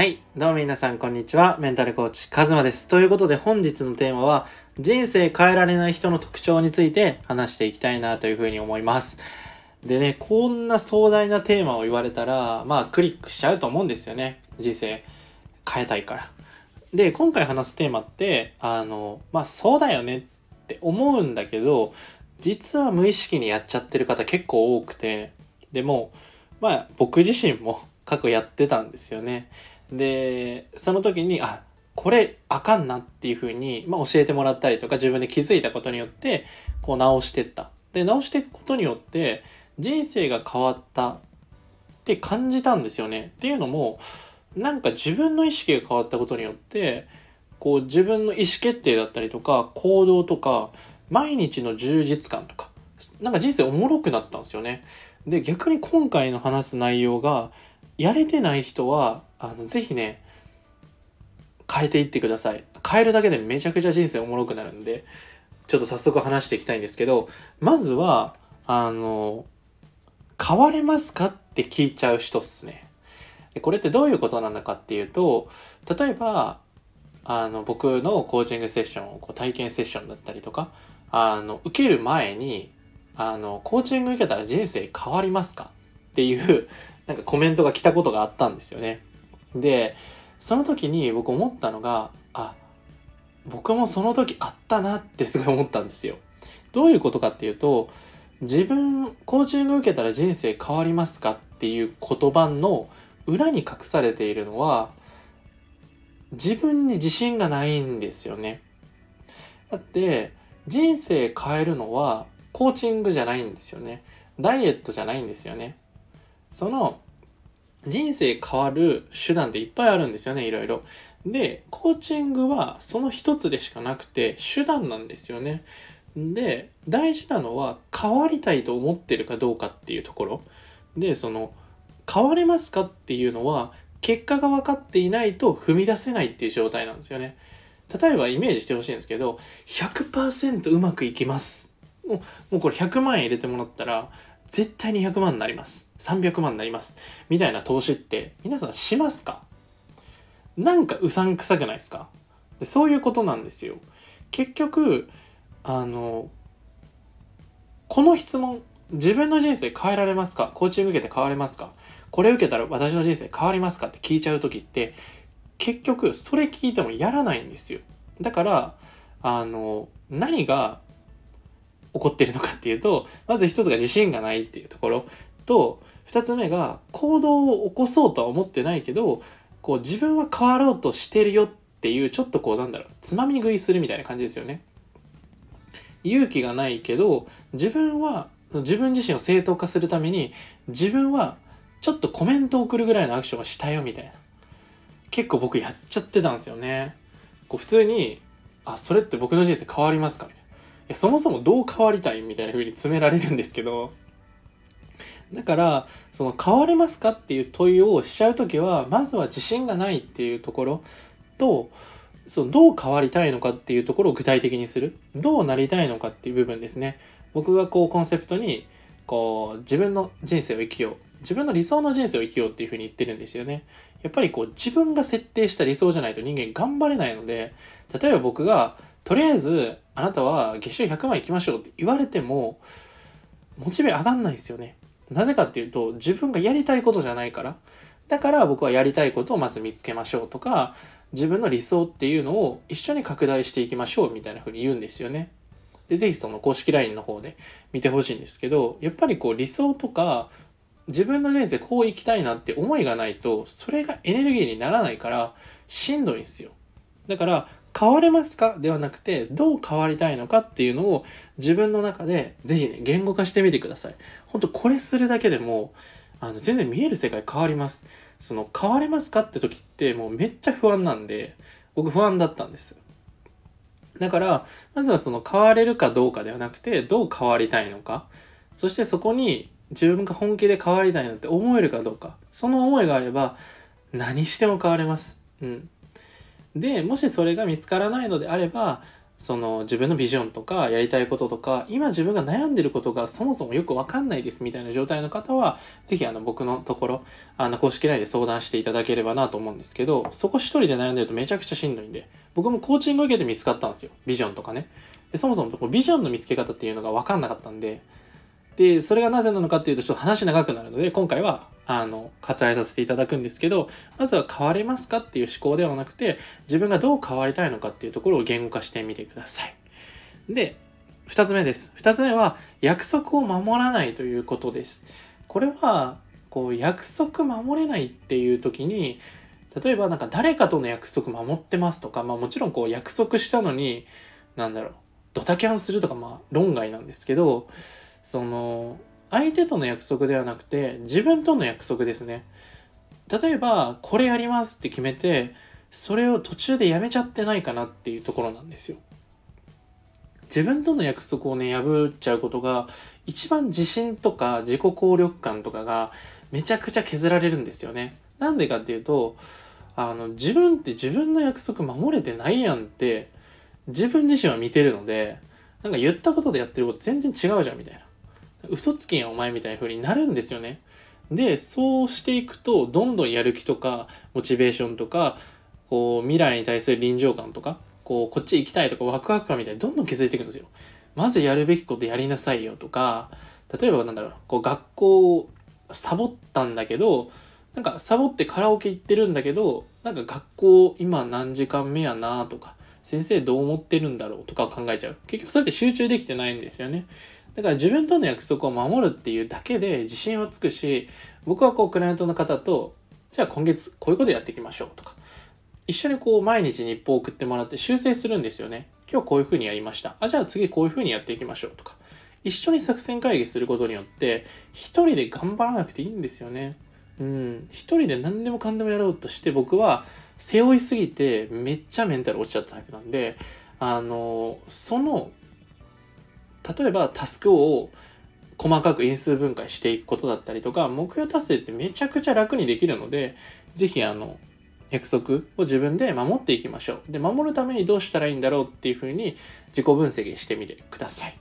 はい。どうも皆さん、こんにちは。メンタルコーチ、カズマです。ということで、本日のテーマは、人生変えられない人の特徴について話していきたいなというふうに思います。でね、こんな壮大なテーマを言われたら、まあ、クリックしちゃうと思うんですよね。人生変えたいから。で、今回話すテーマって、あの、まあ、そうだよねって思うんだけど、実は無意識にやっちゃってる方結構多くて、でも、まあ、僕自身も過去やってたんですよね。で、その時に、あ、これあかんなっていうふうに、まあ、教えてもらったりとか自分で気づいたことによって、こう直してった。で、直していくことによって、人生が変わったって感じたんですよね。っていうのも、なんか自分の意識が変わったことによって、こう自分の意思決定だったりとか、行動とか、毎日の充実感とか、なんか人生おもろくなったんですよね。で、逆に今回の話す内容が、やれてない人は、あの、ぜひね、変えていってください。変えるだけでめちゃくちゃ人生おもろくなるんで、ちょっと早速話していきたいんですけど、まずは、あの、変われますかって聞いちゃう人っすね。これってどういうことなのかっていうと、例えば、あの、僕のコーチングセッション、こう体験セッションだったりとか、あの、受ける前に、あの、コーチング受けたら人生変わりますかっていう、なんかコメントが来たことがあったんですよね。で、その時に僕思ったのが、あ、僕もその時あったなってすごい思ったんですよ。どういうことかっていうと、自分、コーチング受けたら人生変わりますかっていう言葉の裏に隠されているのは、自分に自信がないんですよね。だって、人生変えるのはコーチングじゃないんですよね。ダイエットじゃないんですよね。その、人生変わる手段っていっぱいあるんですよね、いろいろ。で、コーチングはその一つでしかなくて手段なんですよね。で、大事なのは変わりたいと思ってるかどうかっていうところ。で、その、変われますかっていうのは、結果が分かっていないと踏み出せないっていう状態なんですよね。例えばイメージしてほしいんですけど、100%うまくいきます。もう、もうこれ100万円入れてもらったら、絶対に100万になります。300万になります。みたいな投資って皆さんしますか？なんかうさんくさくないですか？でそういうことなんですよ。結局、あの、この質問、自分の人生変えられますか？コーチング受けて変われますか？これ受けたら私の人生変わりますか？って聞いちゃう時って、結局それ聞いてもやらないんですよ。だから、あの、何が起こってるのかっていうと、まず一つが自信がないっていうところと、二つ目が行動を起こそうとは思ってないけど、こう自分は変わろうとしてるよっていう、ちょっとこうなんだろう、つまみ食いするみたいな感じですよね。勇気がないけど、自分は、自分自身を正当化するために、自分はちょっとコメントを送るぐらいのアクションをしたよみたいな。結構僕やっちゃってたんですよね。こう普通に、あ、それって僕の人生変わりますかみたいな。そもそもどう変わりたいみたいな風に詰められるんですけどだからその変われますかっていう問いをしちゃう時はまずは自信がないっていうところとそのどう変わりたいのかっていうところを具体的にする。どうなりたいのかっていう部分ですね。僕がこうコンセプトにこう自分の人生を生きよう。自分の理想の人生を生きようっていうふうに言ってるんですよね。やっぱりこう自分が設定した理想じゃないと人間頑張れないので例えば僕がとりあえずあなたは月収100万いきましょうって言われてもモチベ上がんないですよね。なぜかっていうと自分がやりたいことじゃないから。だから僕はやりたいことをまず見つけましょうとか自分の理想っていうのを一緒に拡大していきましょうみたいな風に言うんですよね。でぜひその公式 LINE の方で見てほしいんですけどやっぱりこう理想とか自分の人生こう生きたいなって思いがないとそれがエネルギーにならないからしんどいんですよ。だから変われますかではなくてどう変わりたいのかっていうのを自分の中でぜひね言語化してみてください。本当これするだけでもあの全然見える世界変わります。その変われますかって時ってもうめっちゃ不安なんで僕不安だったんですだからまずはその変われるかどうかではなくてどう変わりたいのか。そしてそこに自分が本気で変わりたいなって思えるかどうか。その思いがあれば何しても変われます。うん。でもしそれが見つからないのであればその自分のビジョンとかやりたいこととか今自分が悩んでることがそもそもよくわかんないですみたいな状態の方は是非僕のところあの公式 LINE で相談していただければなと思うんですけどそこ一人で悩んでるとめちゃくちゃしんどいんで僕もコーチング受けて見つかったんですよ。ビジョンとかね。そもそもビジョンの見つけ方っていうのが分かんなかったんででそれがなぜなのかっていうとちょっと話長くなるので今回はあの割愛させていただくんですけどまずは変われますかっていう思考ではなくて自分がどう変わりたいのかっていうところを言語化してみてください。で2つ目です。2つ目は約束を守らないということです。これはこう約束守れないっていう時に例えばなんか誰かとの約束守ってますとか、まあもちろんこう約束したのに、なんだろう、ドタキャンするとかまあ論外なんですけど、その、相手との約束ではなくて自分との約束ですね。例えば、これやりますって決めて、それを途中でやめちゃってないかなっていうところなんですよ。自分との約束をね、破っちゃうことが、一番自信とか自己効力感とかがめちゃくちゃ削られるんですよね。なんでかっていうと、あの、自分って自分の約束守れてないやんって、自分自身は見てるので、なんか言ったことでやってること全然違うじゃんみたいな。嘘つきやお前みたいな風になるんですよね。で、そうしていくと、どんどんやる気とか、モチベーションとか、こう、未来に対する臨場感とか、こう、こっち行きたいとか、ワクワク感みたいにどんどん気づいていくんですよ。まずやるべきことやりなさいよとか、例えばなんだろう、こう、学校をサボったんだけど、なんかサボってカラオケ行ってるんだけど、なんか学校今何時間目やなとか、先生どう思ってるんだろうとか考えちゃう。結局それって集中できてないんですよね。だから自分との約束を守るっていうだけで自信はつくし、僕はこうクライアントの方と、じゃあ今月こういうことやっていきましょうとか、一緒にこう毎日日報を送ってもらって修正するんですよね。今日こういうふうにやりました。あ、じゃあ次こういうふうにやっていきましょうとか。一緒に作戦会議することによって、一人で頑張らなくていいんですよね。うん。一人で何でもかんでもやろうとして僕は背負いすぎてめっちゃメンタル落ちちゃったタイプなんで、あの、その、例えばタスクを細かく因数分解していくことだったりとか、目標達成ってめちゃくちゃ楽にできるので、ぜひあの、約束を自分で守っていきましょう。で、守るためにどうしたらいいんだろうっていうふうに自己分析してみてください。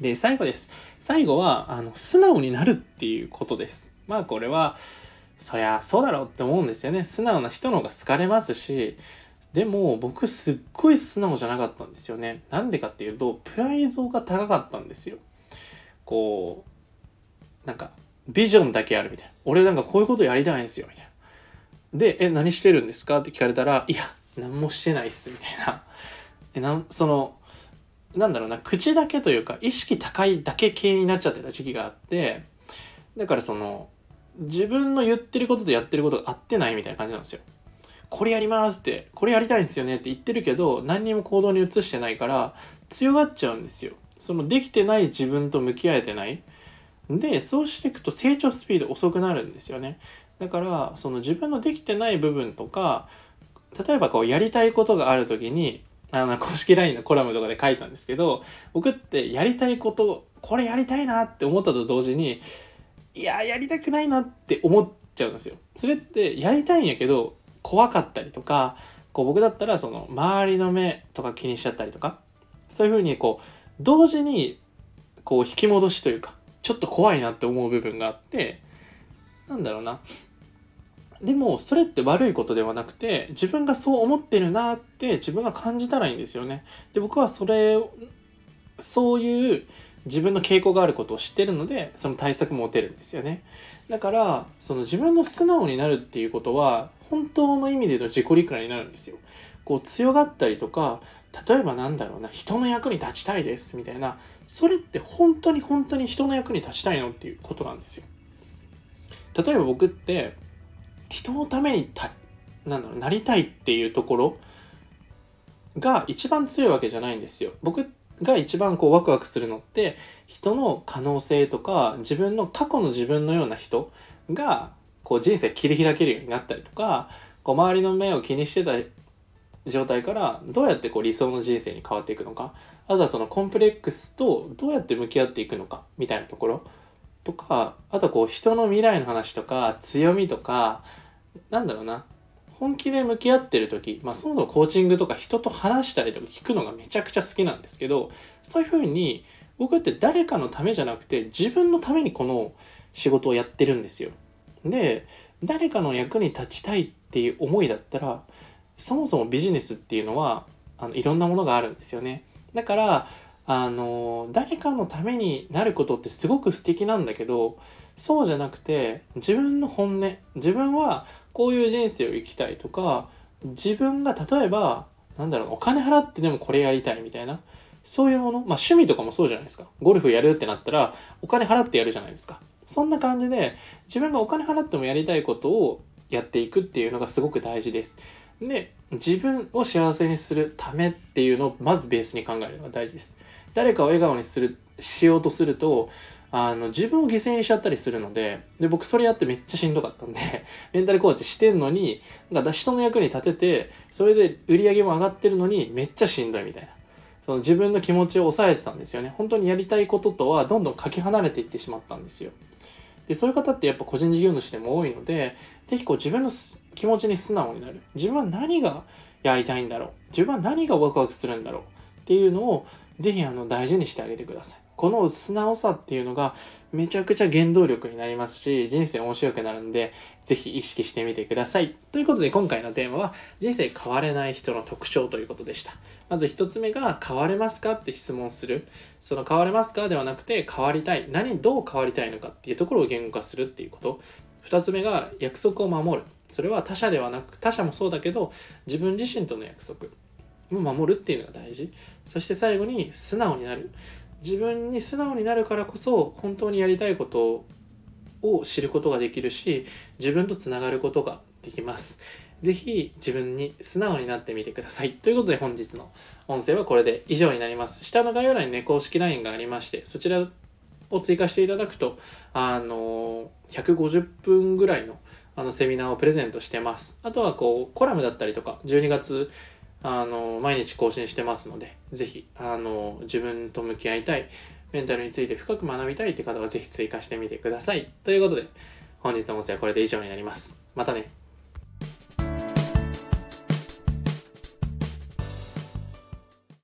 で、最後です。最後は、あの、素直になるっていうことです。まあこれは、そりゃそうだろうって思うんですよね。素直な人の方が好かれますし、でも僕すっごい素直じゃなかったんですよね。なんでかっていうと、プライドが高かったんですよ。こう、なんか、ビジョンだけあるみたいな。俺なんかこういうことやりたいんですよ、みたいな。で、え、何してるんですか？って聞かれたら、いや、何もしてないっす、みたいな。え、なん、その、なんだろうな、口だけというか、意識高いだけ系になっちゃってた時期があって、だからその、自分の言ってることとやってることが合ってないみたいな感じなんですよ。これやりますって、これやりたいんですよねって言ってるけど、何にも行動に移してないから、強がっちゃうんですよ。そのできてない自分と向き合えてない。で、そうしていくと成長スピード遅くなるんですよね。だから、その自分のできてない部分とか、例えばこうやりたいことがある時に、あの、公式 LINE のコラムとかで書いたんですけど、僕ってやりたいこと、これやりたいなって思ったと同時に、いや、やりたくないなって思っちゃうんですよ。それってやりたいんやけど、怖かったりとか、こう僕だったらその周りの目とか気にしちゃったりとか、そういうふうにこう、同時にこう引き戻しというか、ちょっと怖いなって思う部分があって、なんだろうな。でもそれって悪いことではなくて自分がそう思ってるなって自分が感じたらいいんですよね。で僕はそれそういう自分の傾向があることを知ってるのでその対策も打てるんですよね。だからその自分の素直になるっていうことは本当の意味での自己理解になるんですよ。こう強がったりとか例えばなんだろうな人の役に立ちたいですみたいなそれって本当に本当に人の役に立ちたいのっていうことなんですよ。例えば僕って人のためにたなんだろうなりたいっていうところが一番強いわけじゃないんですよ。僕が一番こうワクワクするのって人の可能性とか自分の過去の自分のような人がこう人生切り開けるようになったりとかこう周りの目を気にしてた状態からどうやってこう理想の人生に変わっていくのかあとはそのコンプレックスとどうやって向き合っていくのかみたいなところとかあとこう人の未来の話とか強みとかなんだろうな本気で向き合ってる時、まあ、そもそもコーチングとか人と話したりとか聞くのがめちゃくちゃ好きなんですけどそういうふうに僕って誰かのためじゃなくて自分のためにこの仕事をやってるんですよ。で誰かの役に立ちたいっていう思いだったらそもそもビジネスっていうのはあのいろんなものがあるんですよね。だからあの誰かのためになることってすごく素敵なんだけどそうじゃなくて自分の本音自分はこういう人生を生きたいとか自分が例えばなんだろうお金払ってでもこれやりたいみたいなそういうものまあ趣味とかもそうじゃないですかゴルフやるってなったらお金払ってやるじゃないですかそんな感じで自分がお金払ってもやりたいことをやっていくっていうのがすごく大事ですで自分を幸せにするためっていうのをまずベースに考えるのが大事です誰かを笑顔にするしようとするとあの、自分を犠牲にしちゃったりするので、で、僕それやってめっちゃしんどかったんで、メンタルコーチしてんのに、なんか人の役に立てて、それで売り上げも上がってるのに、めっちゃしんどいみたいな。その自分の気持ちを抑えてたんですよね。本当にやりたいこととはどんどんかけ離れていってしまったんですよ。で、そういう方ってやっぱ個人事業主でも多いので、ぜひこう自分の気持ちに素直になる。自分は何がやりたいんだろう。自分は何がワクワクするんだろう。っていうのを、ぜひあの大事にしてあげてください。この素直さっていうのがめちゃくちゃ原動力になりますし、人生面白くなるんで、ぜひ意識してみてください。ということで今回のテーマは、人生変われない人の特徴ということでした。まず一つ目が、変われますかって質問する。その変われますかではなくて、変わりたい。何、どう変わりたいのかっていうところを言語化するっていうこと。二つ目が、約束を守る。それは他者ではなく、他者もそうだけど、自分自身との約束を守るっていうのが大事。そして最後に、素直になる。自分に素直になるからこそ本当にやりたいことを知ることができるし自分とつながることができます。ぜひ自分に素直になってみてください。ということで本日の音声はこれで以上になります。下の概要欄にね、公式 LINE がありまして、そちらを追加していただくと、あの、150分ぐらいのあのセミナーをプレゼントしてます。あとはこう、コラムだったりとか、12月あの、毎日更新してますので、ぜひ、あの、自分と向き合いたい、メンタルについて深く学びたいって方はぜひ追加してみてください。ということで、本日の音声はこれで以上になります。またね。